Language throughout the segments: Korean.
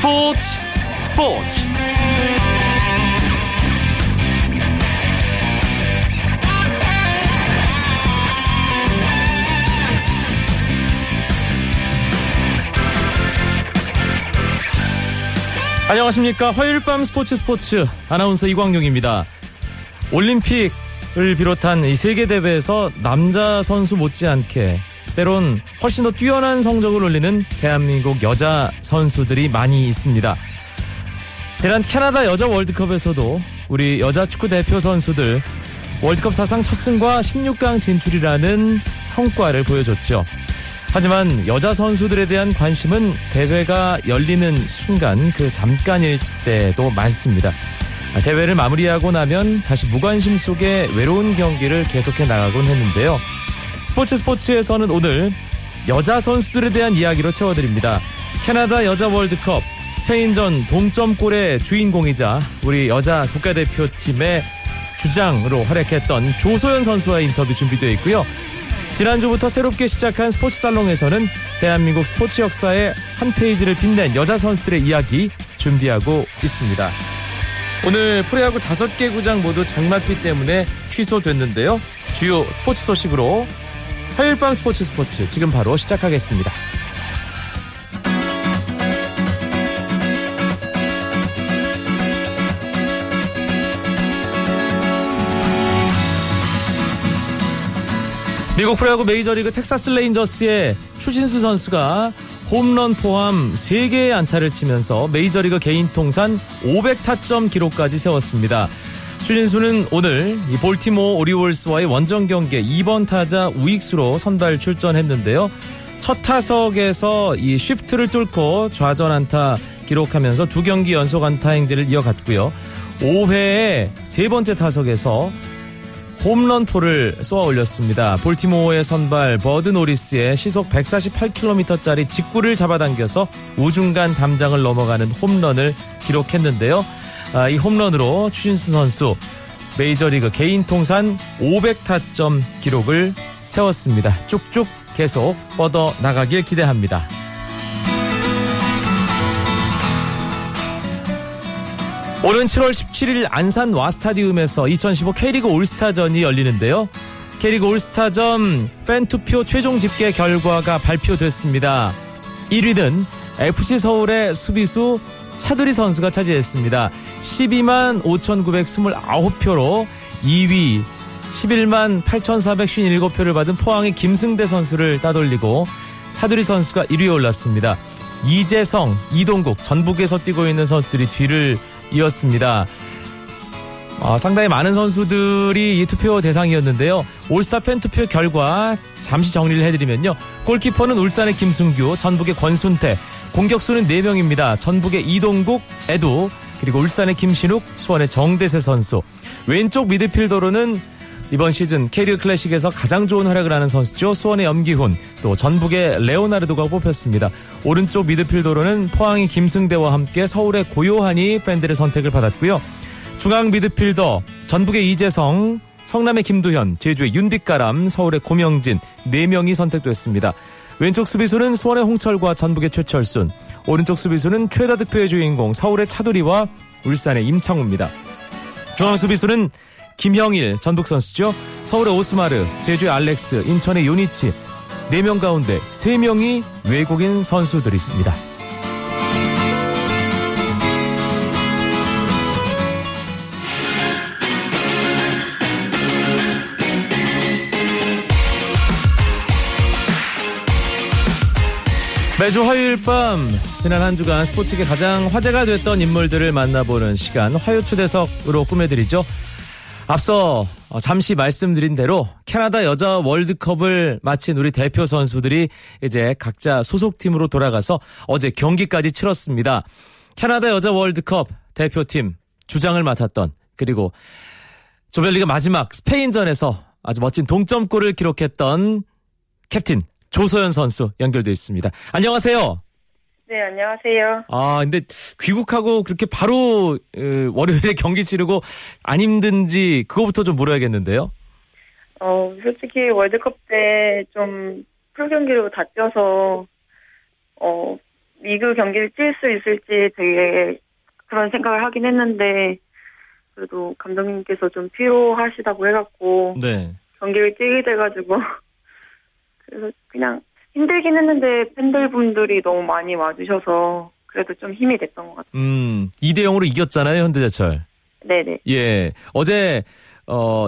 스포츠 스포츠. 안녕하십니까. 화요일 밤 스포츠 스포츠. 아나운서 이광용입니다. 올림픽을 비롯한 이 세계 대회에서 남자 선수 못지않게 때론 훨씬 더 뛰어난 성적을 올리는 대한민국 여자 선수들이 많이 있습니다. 지난 캐나다 여자 월드컵에서도 우리 여자 축구 대표 선수들 월드컵 사상 첫 승과 16강 진출이라는 성과를 보여줬죠. 하지만 여자 선수들에 대한 관심은 대회가 열리는 순간 그 잠깐일 때도 많습니다. 대회를 마무리하고 나면 다시 무관심 속에 외로운 경기를 계속해 나가곤 했는데요. 스포츠 스포츠에서는 오늘 여자 선수들에 대한 이야기로 채워드립니다. 캐나다 여자 월드컵 스페인전 동점골의 주인공이자 우리 여자 국가대표팀의 주장으로 활약했던 조소연 선수와의 인터뷰 준비되어 있고요. 지난주부터 새롭게 시작한 스포츠 살롱에서는 대한민국 스포츠 역사의 한 페이지를 빛낸 여자 선수들의 이야기 준비하고 있습니다. 오늘 프로야구 다섯 개 구장 모두 장맛비 때문에 취소됐는데요. 주요 스포츠 소식으로 화요일 밤 스포츠 스포츠 지금 바로 시작하겠습니다. 미국 프로야구 메이저리그 텍사스 레인저스의 추신수 선수가 홈런 포함 3개의 안타를 치면서 메이저리그 개인 통산 500타점 기록까지 세웠습니다. 추신수는 오늘 이 볼티모 오리올스와의 원정 경기에 2번 타자 우익수로 선발 출전했는데요. 첫 타석에서 이 쉬프트를 뚫고 좌전 안타 기록하면서 두 경기 연속 안타 행진을 이어갔고요. 5회에 세 번째 타석에서 홈런포를 쏘아 올렸습니다. 볼티모어의 선발 버드 노리스의 시속 148km짜리 직구를 잡아당겨서 우중간 담장을 넘어가는 홈런을 기록했는데요. 아, 이 홈런으로 추신수 선수 메이저리그 개인 통산 500타점 기록을 세웠습니다. 쭉쭉 계속 뻗어 나가길 기대합니다. 오는 7월 17일 안산 와스타디움에서 2015 K리그 올스타전이 열리는데요. K리그 올스타전 팬투표 최종 집계 결과가 발표됐습니다. 1위는 FC 서울의 수비수 차두리 선수가 차지했습니다. 12만 5,929표로 2위 11만 8,457표를 받은 포항의 김승대 선수를 따돌리고 차두리 선수가 1위에 올랐습니다. 이재성, 이동국, 전북에서 뛰고 있는 선수들이 뒤를 이었습니다. 어, 상당히 많은 선수들이 이 투표 대상이었는데요. 올스타 팬 투표 결과 잠시 정리를 해드리면요. 골키퍼는 울산의 김승규, 전북의 권순태, 공격수는 4명입니다. 전북의 이동국, 에두, 그리고 울산의 김신욱, 수원의 정대세 선수. 왼쪽 미드필더로는 이번 시즌 캐리어 클래식에서 가장 좋은 활약을 하는 선수죠. 수원의 염기훈, 또 전북의 레오나르도가 뽑혔습니다. 오른쪽 미드필더로는 포항의 김승대와 함께 서울의 고요한이 팬들의 선택을 받았고요. 중앙 미드필더 전북의 이재성, 성남의 김두현, 제주의 윤빛가람, 서울의 고명진 4명이 선택됐습니다. 왼쪽 수비수는 수원의 홍철과 전북의 최철순, 오른쪽 수비수는 최다 득표의 주인공 서울의 차두리와 울산의 임창우입니다. 중앙 수비수는 김형일 전북 선수죠. 서울의 오스마르, 제주의 알렉스, 인천의 요니치 4명 가운데 3명이 외국인 선수들입니다. 매주 화요일 밤 지난 한 주간 스포츠계 가장 화제가 됐던 인물들을 만나보는 시간 화요 초대석으로 꾸며드리죠. 앞서 잠시 말씀드린 대로 캐나다 여자 월드컵을 마친 우리 대표 선수들이 이제 각자 소속팀으로 돌아가서 어제 경기까지 치렀습니다. 캐나다 여자 월드컵 대표팀 주장을 맡았던 그리고 조별리그 마지막 스페인전에서 아주 멋진 동점골을 기록했던 캡틴 조소연 선수 연결돼 있습니다. 안녕하세요. 네, 안녕하세요. 아, 근데 귀국하고 그렇게 바로 어, 월요일에 경기 치르고 안 힘든지 그거부터 좀 물어야겠는데요. 어, 솔직히 월드컵 때좀 프로 경기로 다쪄서 어, 리그 경기를 뛸 수 있을지 되게 그런 생각을 하긴 했는데 그래도 감독님께서 좀 피로하시다고 해갖고 네. 경기를 뛰게 돼가지고 그래서 그냥 힘들긴 했는데 팬들분들이 너무 많이 와주셔서 그래도 좀 힘이 됐던 것 같아요. 음, 2대 0으로 이겼잖아요, 현대제철. 네네. 예. 어제, 어,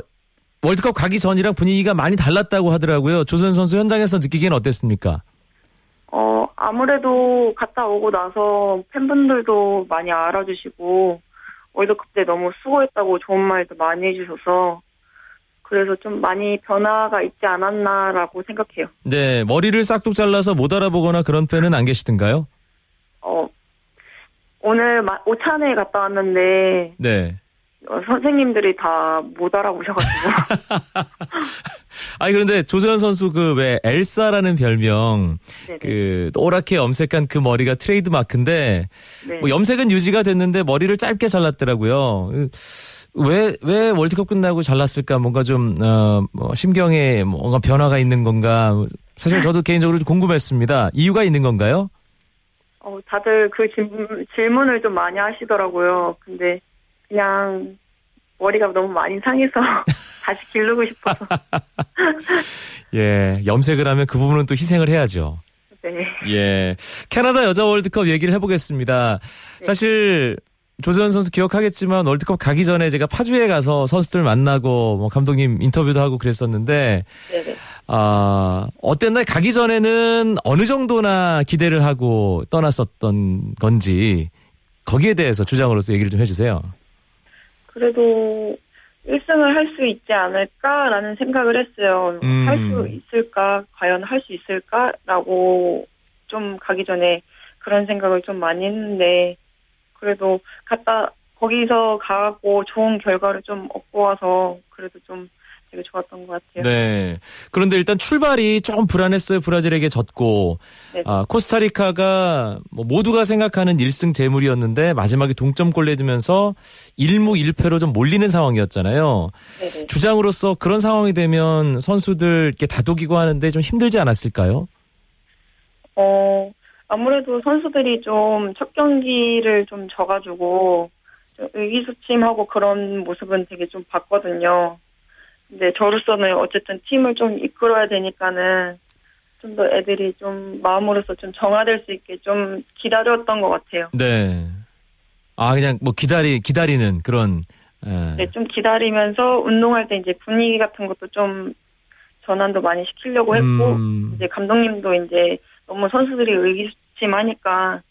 월드컵 가기 전이랑 분위기가 많이 달랐다고 하더라고요. 조선 선수 현장에서 느끼기엔 어땠습니까? 어, 아무래도 갔다 오고 나서 팬분들도 많이 알아주시고, 월드컵 때 너무 수고했다고 좋은 말도 많이 해주셔서, 그래서 좀 많이 변화가 있지 않았나라고 생각해요. 네, 머리를 싹둑 잘라서 못 알아보거나 그런 팬은 안 계시던가요? 어, 오늘 마- 오찬에 갔다 왔는데, 네. 어, 선생님들이 다 못 알아보셔가지고. 아니, 그런데 조세현 선수 그 왜 엘사라는 별명, 네네. 그 노랗게 염색한 그 머리가 트레이드 마크인데, 네. 뭐 염색은 유지가 됐는데 머리를 짧게 잘랐더라고요. 왜, 왜 월드컵 끝나고 잘랐을까? 뭔가 좀, 어, 뭐 심경에 뭔가 변화가 있는 건가? 사실 저도 개인적으로 좀 궁금했습니다. 이유가 있는 건가요? 어, 다들 그 질문, 질문을 좀 많이 하시더라고요. 근데 그냥 머리가 너무 많이 상해서 다시 기르고 싶어서. 예, 염색을 하면 그 부분은 또 희생을 해야죠. 네. 예. 캐나다 여자 월드컵 얘기를 해보겠습니다. 사실, 조세현 선수 기억하겠지만 월드컵 가기 전에 제가 파주에 가서 선수들 만나고 뭐 감독님 인터뷰도 하고 그랬었는데, 네네. 아, 어땠나요? 가기 전에는 어느 정도나 기대를 하고 떠났었던 건지, 거기에 대해서 주장으로서 얘기를 좀 해주세요. 그래도 1승을 할 수 있지 않을까라는 생각을 했어요. 음. 할수 있을까? 과연 할 수 있을까 라고 좀 가기 전에 그런 생각을 좀 많이 했는데 그래도 갔다 거기서 가고 좋은 결과를 좀 얻고 와서 그래도 좀 되게 좋았던 것 같아요. 네. 그런데 일단 출발이 좀 불안했어요. 브라질에게 졌고, 네. 아, 코스타리카가 뭐 모두가 생각하는 1승 재물이었는데 마지막에 동점골 내주면서 1무 1패로 좀 몰리는 상황이었잖아요. 네네. 주장으로서 그런 상황이 되면 선수들 이렇게 다독이고 하는데 좀 힘들지 않았을까요? 어, 아무래도 선수들이 좀 첫 경기를 좀 져가지고 좀 의기소침하고 그런 모습은 되게 좀 봤거든요. 근데 저로서는 어쨌든 팀을 좀 이끌어야 되니까는 좀 더 애들이 좀 마음으로서 좀 정화될 수 있게 좀 기다렸던 것 같아요. 네. 아, 그냥 뭐 기다리, 기다리는 그런, 예. 네, 좀 기다리면서 운동할 때 이제 분위기 같은 것도 좀 전환도 많이 시키려고 했고 음, 이제 감독님도 이제 너무 선수들이 의기 소침하니까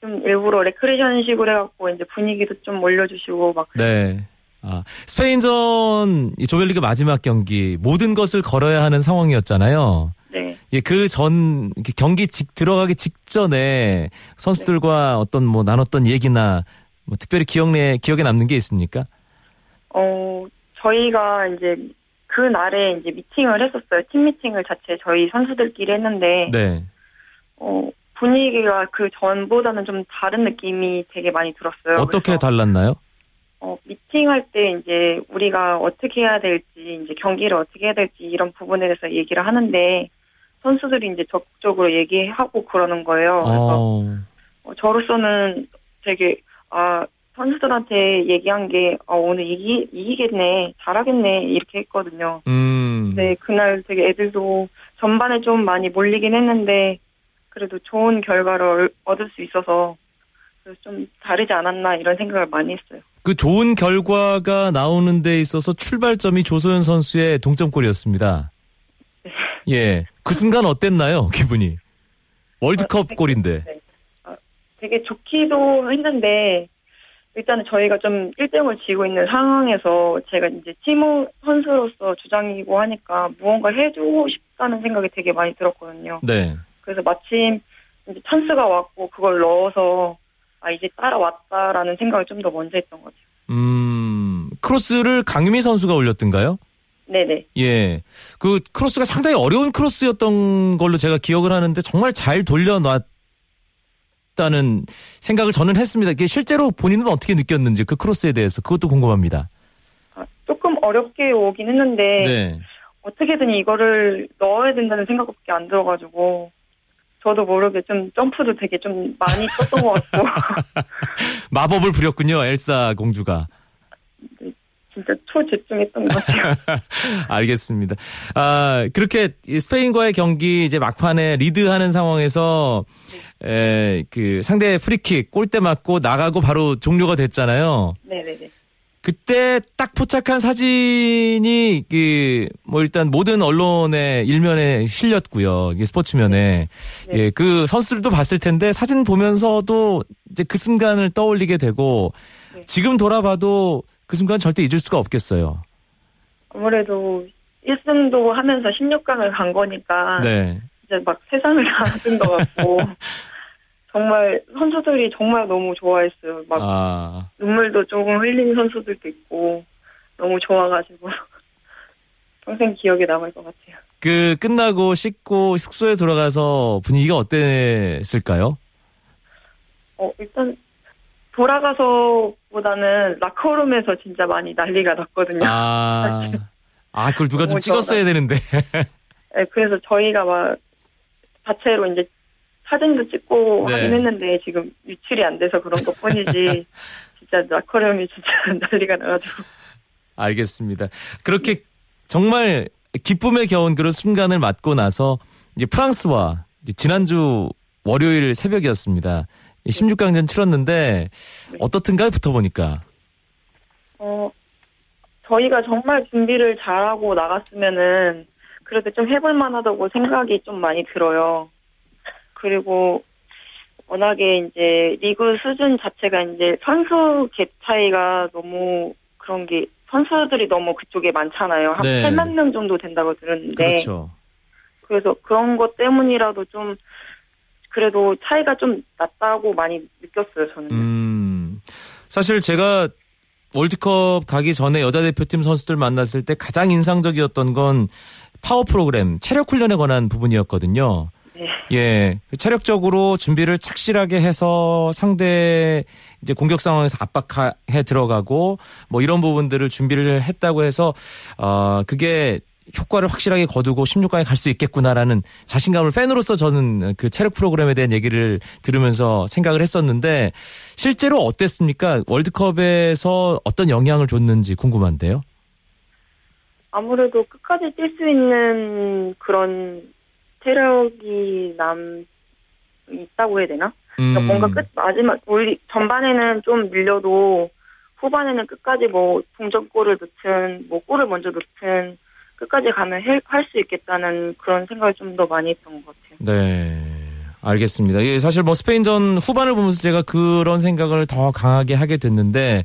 좀 일부러 레크레이션식으로 해갖고 이제 분위기도 좀 올려주시고 막 네. 아, 스페인전 이 조별리그 마지막 경기 모든 것을 걸어야 하는 상황이었잖아요. 네. 예, 그 전 경기 직 들어가기 직전에 선수들과 어떤 뭐 나눴던 얘기나 뭐 특별히 기억내 기억에 남는 게 있습니까? 어 저희가 이제 그 날에 이제 미팅을 했었어요. 팀 미팅을 자체 저희 선수들끼리 했는데 네. 어 분위기가 그 전보다는 좀 다른 느낌이 되게 많이 들었어요. 어떻게 달랐나요? 어, 미팅할 때 이제 우리가 어떻게 해야 될지 이제 경기를 어떻게 해야 될지 이런 부분에 대해서 얘기를 하는데 선수들이 이제 적극적으로 얘기하고 그러는 거예요. 그래서 어, 어, 저로서는 되게 아 선수들한테 얘기한 게 아, 오늘 이기 이기겠네 잘하겠네 이렇게 했거든요. 음. 네 그날 되게 애들도 전반에 좀 많이 몰리긴 했는데 그래도 좋은 결과를 얻- 얻을 수 있어서 좀 다르지 않았나 이런 생각을 많이 했어요. 그 좋은 결과가 나오는 데 있어서 출발점이 조소연 선수의 동점골이었습니다. 예. 그 순간 어땠나요? 기분이. 월드컵 골인데. 네. 아, 되게 좋기도 했는데 일단은 저희가 좀 1등을 지고 있는 상황에서 제가 이제 팀 선수로서 주장이고 하니까 무언가 해주고 싶다는 생각이 되게 많이 들었거든요. 네. 그래서 마침 이제 찬스가 왔고 그걸 넣어서 아 이제 따라왔다라는 생각을 좀 더 먼저 했던 것 같아요. 음, 크로스를 강유미 선수가 올렸던가요? 네네. 예. 그 크로스가 상당히 어려운 크로스였던 걸로 제가 기억을 하는데 정말 잘 돌려놨다는 생각을 저는 했습니다. 이게 실제로 본인은 어떻게 느꼈는지 그 크로스에 대해서 그것도 궁금합니다. 아, 조금 어렵게 오긴 했는데 네. 어떻게든 이거를 넣어야 된다는 생각밖에 안 들어가지고 저도 모르게 좀 점프도 되게 좀 많이 떴던 것 같고. 마법을 부렸군요, 엘사 공주가. 진짜 초집중했던 것 같아요. 알겠습니다. 아, 그렇게 스페인과의 경기 이제 막판에 리드하는 상황에서 에, 그 상대 프리킥 골대 맞고 나가고 바로 종료가 됐잖아요. 네네네. 그때 딱 포착한 사진이 그 뭐 일단 모든 언론의 일면에 실렸고요. 이게 스포츠면에 네. 예, 그 선수들도 봤을 텐데 사진 보면서도 이제 그 순간을 떠올리게 되고 네. 지금 돌아봐도 그 순간 절대 잊을 수가 없겠어요. 아무래도 1승도 하면서 16강을 간 거니까 네. 이제 막 세상을 다뜬것 같고 정말 선수들이 정말 너무 좋아했어요. 막 아, 눈물도 조금 흘린 선수들도 있고 너무 좋아가지고 평생 기억에 남을 것 같아요. 그 끝나고 씻고 숙소에 돌아가서 분위기가 어땠을까요? 어 일단 돌아가서보다는 라커룸에서 진짜 많이 난리가 났거든요. 아, 아 그걸 누가 좀 찍었어야 되는데. 네, 그래서 저희가 막 자체로 이제 사진도 찍고 네. 하긴 했는데 지금 유출이 안 돼서 그런 것 뿐이지 진짜 라커룸이 진짜 난리가 나가지고 알겠습니다. 그렇게 정말 기쁨에 겨운 그런 순간을 맞고 나서 이제 프랑스와 이제 지난주 월요일 새벽이었습니다. 16강전 치렀는데 어떻든가요? 붙어보니까. 어 저희가 정말 준비를 잘하고 나갔으면은 그래도 좀 해볼 만하다고 생각이 좀 많이 들어요. 그리고 워낙에 이제 리그 수준 자체가 이제 선수 갭 차이가 너무 그런 게 선수들이 너무 그쪽에 많잖아요. 한 네. 8만 명 정도 된다고 들었는데 그렇죠. 그래서 그런 것 때문이라도 좀 그래도 차이가 좀 낮다고 많이 느꼈어요 저는. 음, 사실 제가 월드컵 가기 전에 여자 대표팀 선수들 만났을 때 가장 인상적이었던 건 파워 프로그램 체력 훈련에 관한 부분이었거든요. 네. 예, 체력적으로 준비를 착실하게 해서 상대 이제 공격 상황에서 압박해 들어가고 뭐 이런 부분들을 준비를 했다고 해서 어 그게 효과를 확실하게 거두고 16강에 갈 수 있겠구나라는 자신감을 팬으로서 저는 그 체력 프로그램에 대한 얘기를 들으면서 생각을 했었는데 실제로 어땠습니까? 월드컵에서 어떤 영향을 줬는지 궁금한데요. 아무래도 끝까지 뛸 수 있는 그런 체력이 남 있다고 해야 되나? 그러니까 음, 뭔가 끝 마지막 우리 전반에는 좀 밀려도 후반에는 끝까지 뭐 동점골을 넣든 뭐 골을 먼저 넣든 끝까지 가면 할 수 있겠다는 그런 생각을 좀 더 많이 했던 것 같아요. 네. 알겠습니다. 예, 사실 뭐 스페인전 후반을 보면서 제가 그런 생각을 더 강하게 하게 됐는데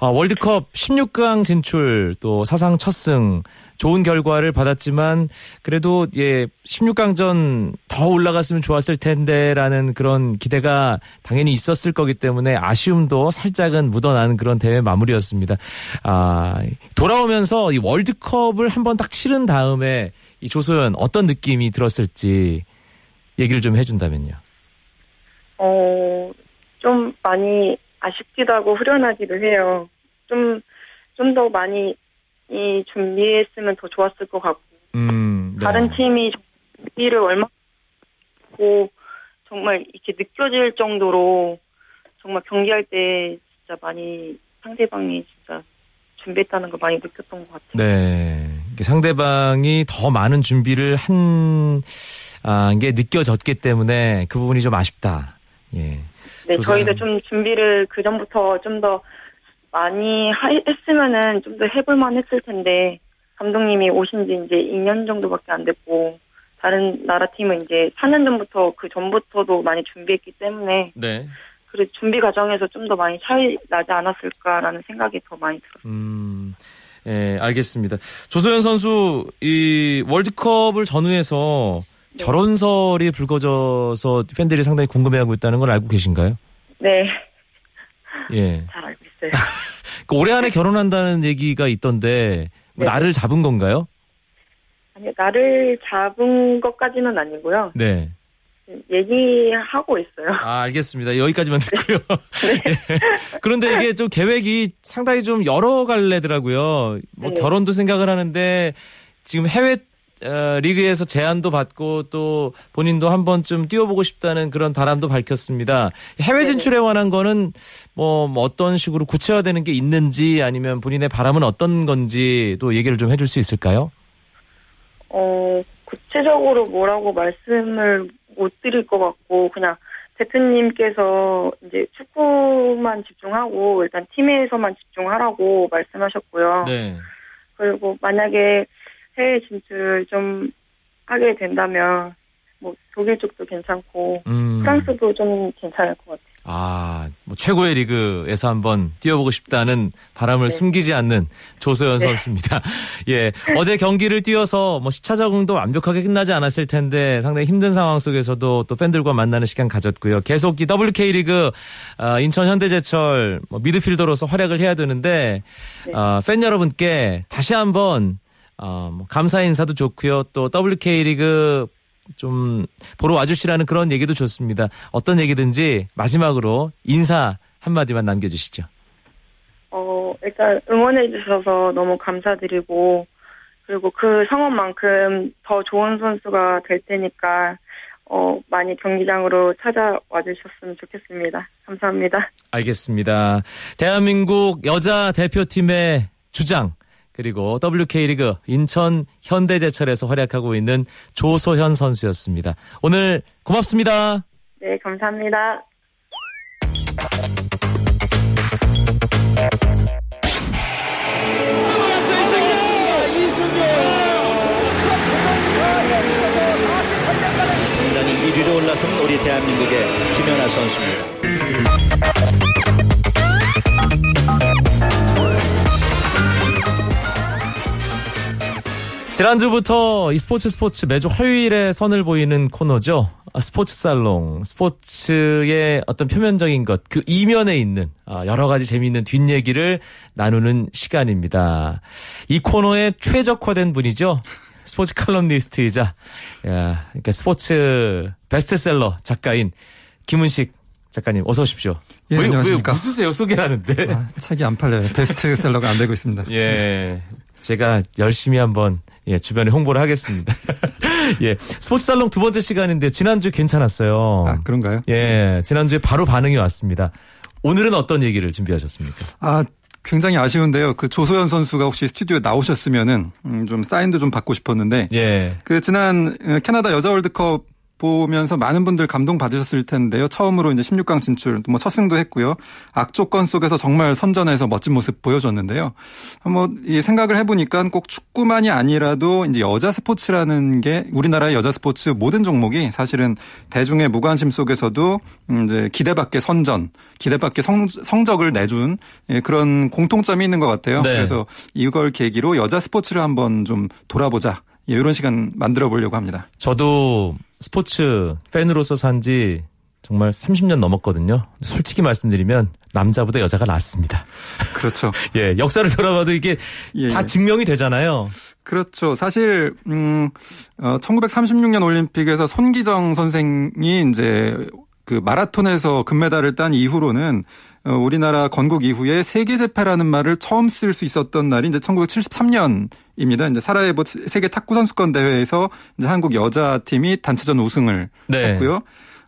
아, 월드컵 16강 진출 또 사상 첫 승 좋은 결과를 받았지만 그래도 예 16강전 더 올라갔으면 좋았을 텐데라는 그런 기대가 당연히 있었을 거기 때문에 아쉬움도 살짝은 묻어나는 그런 대회 마무리였습니다. 아 돌아오면서 이 월드컵을 한번 딱 치른 다음에 이 조소연 어떤 느낌이 들었을지 얘기를 좀 해준다면요. 어, 좀 많이 아쉽기도 하고 후련하기도 해요. 좀, 좀 더 많이 이 준비했으면 더 좋았을 것 같고, 음, 네. 다른 팀이 준비를 얼마, 고 정말 이렇게 느껴질 정도로 정말 경기할 때 진짜 많이 상대방이 진짜 준비했다는 걸 많이 느꼈던 것 같아요. 네. 상대방이 더 많은 준비를 한, 아, 게 느껴졌기 때문에 그 부분이 좀 아쉽다. 예. 네, 조선- 저희도 좀 준비를 그 전부터 좀 더 많이 하- 했으면은 좀 더 해볼만 했을 텐데 감독님이 오신 지 이제 2년 정도밖에 안 됐고 다른 나라 팀은 이제 4년 전부터 그 전부터도 많이 준비했기 때문에 네. 그래 준비 과정에서 좀 더 많이 차이 나지 않았을까라는 생각이 더 많이 들었어요. 음, 예, 알겠습니다. 조소연 선수, 이 월드컵을 전후해서 네. 결혼설이 불거져서 팬들이 상당히 궁금해하고 있다는 걸 알고 계신가요? 네, 예. 잘 알고 있어요. 그 올해 안에 결혼한다는 얘기가 있던데, 뭐 네. 나를 잡은 건가요? 아니 나를 잡은 것까지는 아니고요. 네. 얘기하고 있어요. 아, 알겠습니다. 여기까지만 듣고요. 예. 그런데 이게 좀 계획이 상당히 좀 여러 갈래더라고요. 뭐 네. 결혼도 생각을 하는데 지금 해외 어, 리그에서 제안도 받고 또 본인도 한 번쯤 뛰어보고 싶다는 그런 바람도 밝혔습니다. 해외 진출에 관한 거는 뭐, 뭐 어떤 식으로 구체화되는 게 있는지 아니면 본인의 바람은 어떤 건지 또 얘기를 좀 해줄 수 있을까요? 어, 구체적으로 뭐라고 말씀을 못 드릴 것 같고, 그냥 대표님께서 이제 축구만 집중하고, 일단 팀에서만 집중하라고 말씀하셨고요. 네. 그리고 만약에 해외 진출 좀 하게 된다면, 뭐, 독일 쪽도 괜찮고, 음. 프랑스도 좀 괜찮을 것 같아요. 아, 뭐 최고의 리그에서 한번 뛰어보고 싶다는 바람을 네. 숨기지 않는 조소연 네. 선수입니다. 예. 어제 경기를 뛰어서 뭐 시차 적응도 완벽하게 끝나지 않았을 텐데 상당히 힘든 상황 속에서도 또 팬들과 만나는 시간 가졌고요. 계속 이 WK 리그 아, 인천 현대제철 뭐 미드필더로서 활약을 해야 되는데 네. 아, 팬 여러분께 다시 한번 어, 뭐 감사 인사도 좋고요. 또 WK 리그 좀 보러 와주시라는 그런 얘기도 좋습니다. 어떤 얘기든지 마지막으로 인사 한마디만 남겨주시죠. 어, 일단 응원해주셔서 너무 감사드리고, 그리고 그 성원만큼 더 좋은 선수가 될 테니까, 어, 많이 경기장으로 찾아와 주셨으면 좋겠습니다. 감사합니다. 알겠습니다. 대한민국 여자 대표팀의 주장 그리고 WK리그 인천 현대제철에서 활약하고 있는 조소현 선수였습니다. 오늘 고맙습니다. 네, 감사합니다. 단단히 1위로 올라선 우리 대한민국의 김연아 선수입니다. 지난주부터 이 스포츠 스포츠 매주 화요일에 선을 보이는 코너죠. 아, 스포츠 살롱. 스포츠의 어떤 표면적인 것, 그 이면에 있는 아, 여러 가지 재미있는 뒷얘기를 나누는 시간입니다. 이 코너에 최적화된 분이죠. 스포츠 칼럼니스트이자 야, 그러니까 스포츠 베스트셀러 작가인 김은식 작가님 어서 오십시오. 예, 왜, 왜 안녕하십니까. 웃으세요 소개하는데? 아, 책이 안 팔려요. 베스트셀러가 안 되고 있습니다. 예. 제가 열심히 한번 예, 주변에 홍보를 하겠습니다. 예. 스포츠 살롱 두 번째 시간인데 지난주 괜찮았어요. 아, 그런가요? 예. 지난주에 바로 반응이 왔습니다. 오늘은 어떤 얘기를 준비하셨습니까? 아, 굉장히 아쉬운데요. 그 조소연 선수가 혹시 스튜디오에 나오셨으면은 음, 좀 사인도 좀 받고 싶었는데 예. 그 지난 어, 캐나다 여자 월드컵 보면서 많은 분들 감동 받으셨을 텐데요. 처음으로 이제 16강 진출, 뭐 첫 승도 했고요. 악조건 속에서 정말 선전해서 멋진 모습 보여줬는데요. 한번 이 생각을 해보니까 꼭 축구만이 아니라도 이제 여자 스포츠라는 게 우리나라의 여자 스포츠 모든 종목이 사실은 대중의 무관심 속에서도 음, 이제 기대밖의 선전, 기대밖의 성, 성적을 내준 예, 그런 공통점이 있는 것 같아요. 네. 그래서 이걸 계기로 여자 스포츠를 한번 좀 돌아보자. 예, 이런 시간 만들어 보려고 합니다. 저도 스포츠 팬으로서 산지 정말 30년 넘었거든요. 솔직히 말씀드리면 남자보다 여자가 낫습니다. 그렇죠. 예, 역사를 돌아봐도 이게 예. 다 증명이 되잖아요. 그렇죠. 사실 음 어, 1936년 올림픽에서 손기정 선생이 이제 그 마라톤에서 금메달을 딴 이후로는 어, 우리나라 건국 이후에 세계제패라는 말을 처음 쓸 수 있었던 날이 이제 1973년 입니다. 이제 사라예보 세계 탁구 선수권 대회에서 이제 한국 여자 팀이 단체전 우승을 네. 했고요.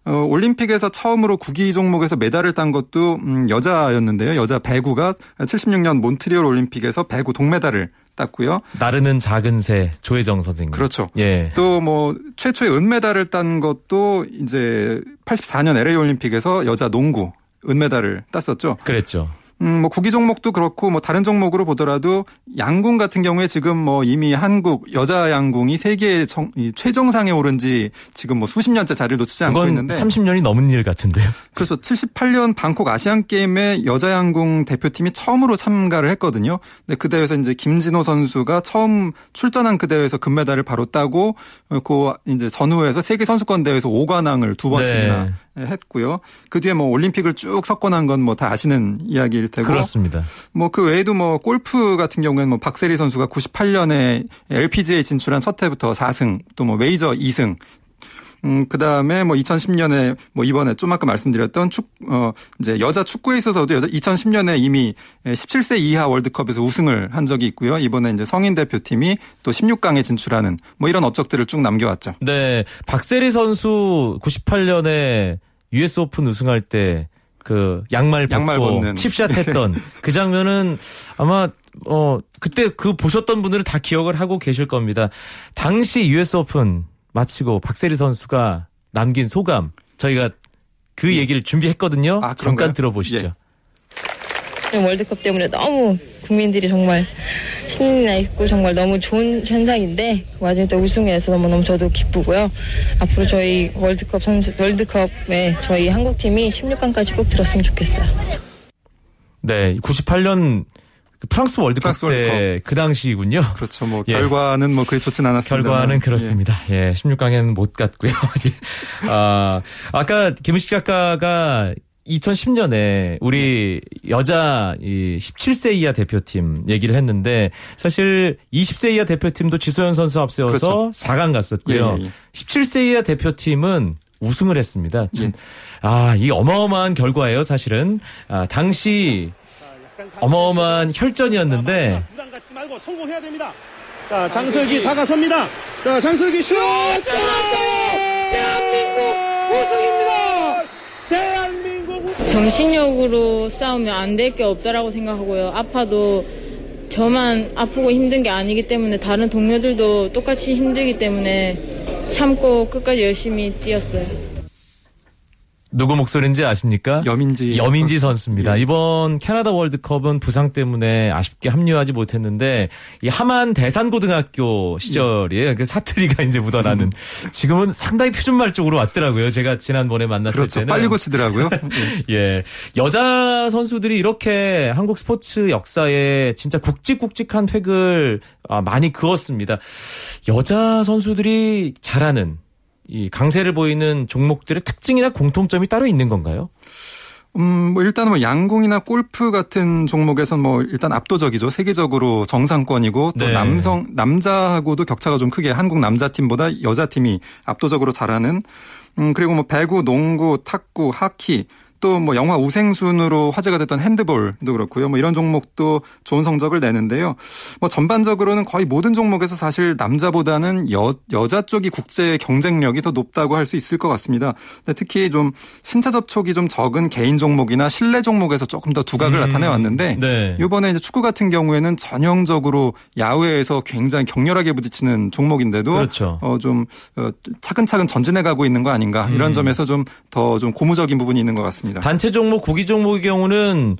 어, 올림픽에서 처음으로 구기 종목에서 메달을 딴 것도 음, 여자였는데요. 여자 배구가 76년 몬트리올 올림픽에서 배구 동메달을 땄고요. 나르는 작은 새 조혜정 선생님. 그렇죠. 예. 또 뭐 최초의 은메달을 딴 것도 이제 84년 LA 올림픽에서 여자 농구 은메달을 땄었죠. 그랬죠. 음, 뭐 구기 종목도 그렇고 뭐 다른 종목으로 보더라도 양궁 같은 경우에 지금 뭐 이미 한국 여자 양궁이 세계 최정상에 오른 지 지금 뭐 수십 년째 자리를 놓치지 않고 있는데 30년이 넘은 일 같은데요. 그래서 78년 방콕 아시안 게임에 여자 양궁 대표팀이 처음으로 참가를 했거든요. 근데 그 대회에서 이제 김진호 선수가 처음 출전한 그 대회에서 금메달을 바로 따고 어, 그 이제 전후에서 세계 선수권 대회에서 5관왕을 두 번씩이나 했고요. 그 뒤에 뭐 올림픽을 쭉 석권한 건뭐 다 아시는 이야기일 테고 그렇습니다. 뭐 그 외에도 뭐 골프 같은 경우에는 뭐 박세리 선수가 98년에 LPGA 진출한 첫 해부터 4승 또 뭐 메이저 2승 음, 그 다음에 뭐 2010년에 뭐 이번에 좀 아까 말씀드렸던 축, 어, 이제 여자 축구에 있어서도 여자 2010년에 이미 17세 이하 월드컵에서 우승을 한 적이 있고요. 이번에 이제 성인 대표팀이 또 16강에 진출하는 뭐 이런 업적들을 쭉 남겨왔죠. 네. 박세리 선수 98년에 US 오픈 우승할 때 그 양말 벗고. 칩샷 했던 그 장면은 아마 어 그때 그 보셨던 분들은 다 기억을 하고 계실 겁니다. 당시 US 오픈 마치고 박세리 선수가 남긴 소감 저희가 그 얘기를 준비했거든요. 아, 잠깐? 들어보시죠. 예. 월드컵 때문에 너무 국민들이 정말 신이 나 있고 정말 너무 좋은 현상인데 그 와중에 또 우승해서 너무 너무 저도 기쁘고요. 앞으로 저희 월드컵 선수 월드컵에 저희 한국 팀이 16강까지 꼭 들었으면 좋겠어요. 네, 98년 그 프랑스 월드컵 프랑스 때그 당시군요. 그렇죠. 뭐 예. 결과는 뭐 그리 좋진 않았습니다. 결과는 그렇습니다. 예, 16강에는 못 갔고요. 예. 아, 아까 김우식 작가가 2010년에 우리 여자 이 17세 이하 대표팀 얘기를 했는데 사실 20세 이하 대표팀도 지소연 선수 앞세워서 그렇죠. 4강 갔었고요. 예, 예, 예. 17세 이하 대표팀은 우승을 했습니다. 참, 예. 아, 이 어마어마한 결과예요, 사실은. 아, 당시 어마어마한 혈전이었는데 부담 갖지 말고 성공해야 됩니다. 자, 장슬기 다가섭니다. 자, 장슬기 슛! 대한민국 우승입니다! 대한민국 우승! 정신력으로 싸우면 안 될 게 없다라고 생각하고요. 아파도 저만 아프고 힘든 게 아니기 때문에 다른 동료들도 똑같이 힘들기 때문에 참고 끝까지 열심히 뛰었어요. 누구 목소리인지 아십니까? 여민지 여민지 선수입니다. 예. 이번 캐나다 월드컵은 부상 때문에 아쉽게 합류하지 못했는데 이 하만 대산고등학교 시절이에요. 그 사투리가 이제 묻어나는. 지금은 상당히 표준말 쪽으로 왔더라고요. 제가 지난번에 만났을 그렇죠. 때는. 빨리 고치더라고요. 예. 예. 여자 선수들이 이렇게 한국 스포츠 역사에 진짜 굵직굵직한 획을 아, 많이 그었습니다. 여자 선수들이 잘하는 이 강세를 보이는 종목들의 특징이나 공통점이 따로 있는 건가요? 음, 뭐 일단은 뭐 양궁이나 골프 같은 종목에선 뭐 일단 압도적이죠. 세계적으로 정상권이고 또 네. 남성 남자하고도 격차가 좀 크게 한국 남자팀보다 여자팀이 압도적으로 잘하는 음 그리고 뭐 배구, 농구, 탁구, 하키 또 뭐 영화 우생순으로 화제가 됐던 핸드볼도 그렇고요. 뭐 이런 종목도 좋은 성적을 내는데요. 뭐 전반적으로는 거의 모든 종목에서 사실 남자보다는 여, 여자 쪽이 국제 경쟁력이 더 높다고 할 수 있을 것 같습니다. 특히 좀 신체 접촉이 좀 적은 개인 종목이나 실내 종목에서 조금 더 두각을 음, 나타내 왔는데 네. 이번에 이제 축구 같은 경우에는 전형적으로 야외에서 굉장히 격렬하게 부딪히는 종목인데도 그렇죠. 어, 좀 어, 차근차근 전진해 가고 있는 거 아닌가 이런 음. 점에서 좀 더좀 고무적인 부분이 있는 것 같습니다. 단체 종목, 구기 종목의 경우는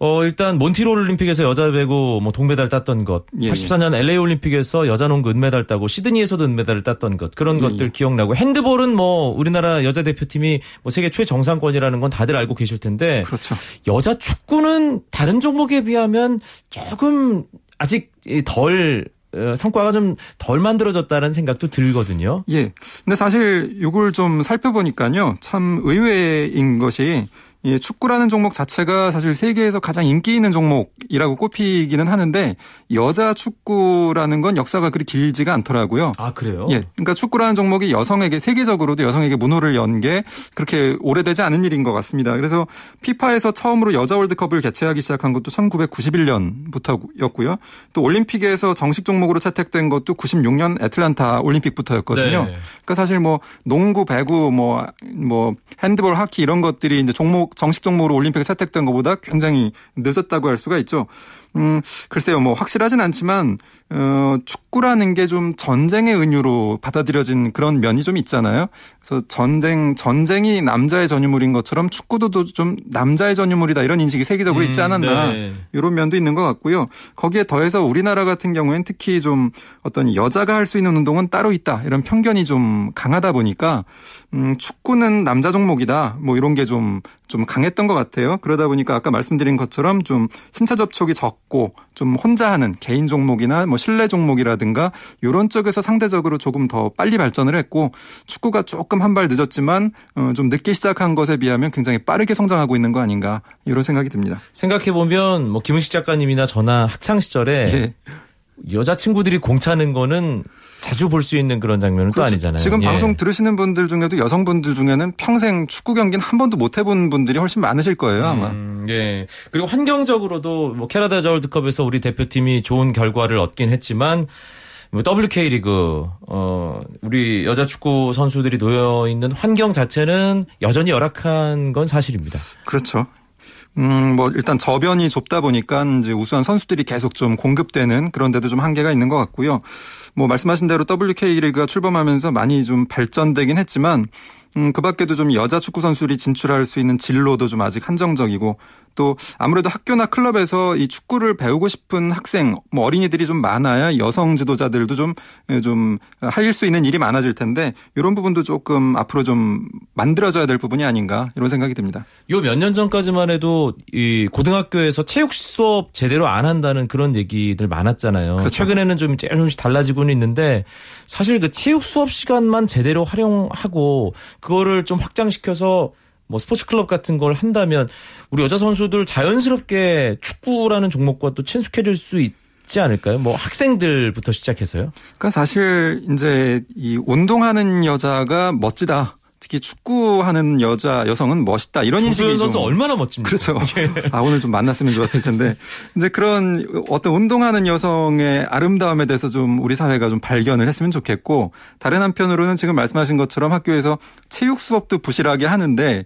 어 일단 몬티롤 올림픽에서 여자 배구 뭐 동메달 땄던 것, 예, 예. 84년 LA 올림픽에서 여자 농구 은메달 따고 시드니에서도 은메달을 땄던 것 그런 예, 것들 예. 기억나고 핸드볼은 뭐 우리나라 여자 대표팀이 뭐 세계 최정상권이라는 건 다들 알고 계실 텐데 그렇죠. 여자 축구는 다른 종목에 비하면 조금 아직 덜 어, 성과가 좀 덜 만들어졌다는 생각도 들거든요. 예. 근데 사실 이걸 좀 살펴보니까요. 참 의외인 것이 이 축구라는 종목 자체가 사실 세계에서 가장 인기 있는 종목이라고 꼽히기는 하는데 여자 축구라는 건 역사가 그리 길지가 않더라고요. 아 그래요? 예. 그러니까 축구라는 종목이 여성에게 세계적으로도 여성에게 문호를 연 게 그렇게 오래되지 않은 일인 것 같습니다. 그래서 피파에서 처음으로 여자 월드컵을 개최하기 시작한 것도 1991년부터였고요. 또 올림픽에서 정식 종목으로 채택된 것도 96년 애틀란타 올림픽부터였거든요. 네. 그러니까 사실 뭐 농구, 배구, 뭐 뭐 핸드볼, 하키 이런 것들이 이제 종목 정식 종목으로 올림픽에 채택된 것보다 굉장히 늦었다고 할 수가 있죠. 음, 글쎄요, 뭐, 확실하진 않지만, 어, 축구라는 게 좀 전쟁의 은유로 받아들여진 그런 면이 좀 있잖아요. 그래서 전쟁, 전쟁이 남자의 전유물인 것처럼 축구도 좀 남자의 전유물이다 이런 인식이 세계적으로 있지 음, 않았나. 네. 이런 면도 있는 것 같고요. 거기에 더해서 우리나라 같은 경우에는 특히 좀 어떤 여자가 할 수 있는 운동은 따로 있다. 이런 편견이 좀 강하다 보니까, 음, 축구는 남자 종목이다. 뭐 이런 게 좀, 좀 강했던 것 같아요. 그러다 보니까 아까 말씀드린 것처럼 좀 신체 접촉이 적고 좀 혼자 하는 개인 종목이나 뭐 실내 종목이라든가 이런 쪽에서 상대적으로 조금 더 빨리 발전을 했고 축구가 조금 한 발 늦었지만 어, 좀 늦게 시작한 것에 비하면 굉장히 빠르게 성장하고 있는 거 아닌가 이런 생각이 듭니다. 생각해 보면 뭐 김은식 작가님이나 저나 학창 시절에 예. 여자친구들이 공 차는 거는 자주 볼 수 있는 그런 장면은 또 그렇죠. 아니잖아요. 지금 예. 방송 들으시는 분들 중에도 여성분들 중에는 평생 축구 경기는 한 번도 못 해본 분들이 훨씬 많으실 거예요, 아마. 음, 예. 그리고 환경적으로도 뭐 캐나다 월드컵에서 우리 대표팀이 좋은 결과를 얻긴 했지만 뭐 WK 리그 어 우리 여자 축구 선수들이 놓여 있는 환경 자체는 여전히 열악한 건 사실입니다. 그렇죠. 음, 뭐, 일단 저변이 좁다 보니까 이제 우수한 선수들이 계속 좀 공급되는 그런 데도 좀 한계가 있는 것 같고요. 뭐, 말씀하신 대로 WK 리그가 출범하면서 많이 좀 발전되긴 했지만, 음, 그 밖에도 좀 여자 축구 선수들이 진출할 수 있는 진로도 좀 아직 한정적이고, 또 아무래도 학교나 클럽에서 이 축구를 배우고 싶은 학생, 뭐 어린이들이 좀 많아야 여성 지도자들도 좀, 좀 할 수 있는 일이 많아질 텐데, 이런 부분도 조금 앞으로 좀 만들어져야 될 부분이 아닌가, 이런 생각이 듭니다. 요 몇 년 전까지만 해도 이 고등학교에서 체육 수업 제대로 안 한다는 그런 얘기들 많았잖아요. 그렇죠. 최근에는 좀 조금씩 달라지고는 있는데 사실 그 체육 수업 시간만 제대로 활용하고 그거를 좀 확장시켜서 뭐 스포츠 클럽 같은 걸 한다면 우리 여자 선수들 자연스럽게 축구라는 종목과 또 친숙해질 수 있지 않을까요? 뭐 학생들부터 시작해서요. 그러니까 사실 이제 이 운동하는 여자가 멋지다. 특히 축구하는 여자 여성은 멋있다 이런 인식이 조소연 선수 좀 얼마나 멋집니까? 그렇죠. 예. 아 오늘 좀 만났으면 좋았을 텐데 이제 그런 어떤 운동하는 여성의 아름다움에 대해서 좀 우리 사회가 좀 발견을 했으면 좋겠고 다른 한편으로는 지금 말씀하신 것처럼 학교에서 체육 수업도 부실하게 하는데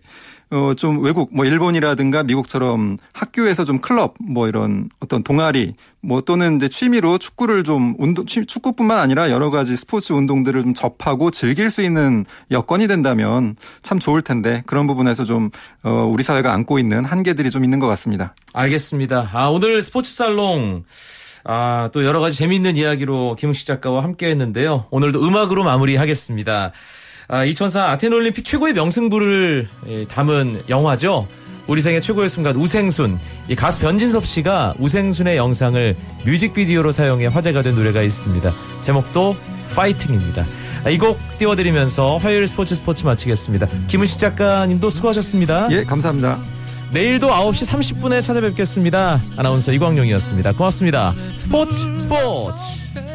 어, 좀 외국, 뭐, 일본이라든가 미국처럼 학교에서 좀 클럽, 뭐, 이런 어떤 동아리, 뭐, 또는 이제 취미로 축구를 좀 운동, 취- 축구뿐만 아니라 여러 가지 스포츠 운동들을 좀 접하고 즐길 수 있는 여건이 된다면 참 좋을 텐데 그런 부분에서 좀, 어, 우리 사회가 안고 있는 한계들이 좀 있는 것 같습니다. 알겠습니다. 아, 오늘 스포츠 살롱. 아, 또 여러 가지 재미있는 이야기로 김웅식 작가와 함께 했는데요. 오늘도 음악으로 마무리하겠습니다. 아, 2004 아테네 올림픽 최고의 명승부를 예, 담은 영화죠. 우리 생애 최고의 순간 우생순. 이 가수 변진섭 씨가 우생순의 영상을 뮤직비디오로 사용해 화제가 된 노래가 있습니다. 제목도 파이팅입니다. 아, 이곡 띄워드리면서 화요일 스포츠 스포츠 마치겠습니다. 김은식 작가님도 수고하셨습니다. 예, 감사합니다. 내일도 9시 30분에 찾아뵙겠습니다. 아나운서 이광용이었습니다. 고맙습니다. 스포츠 스포츠.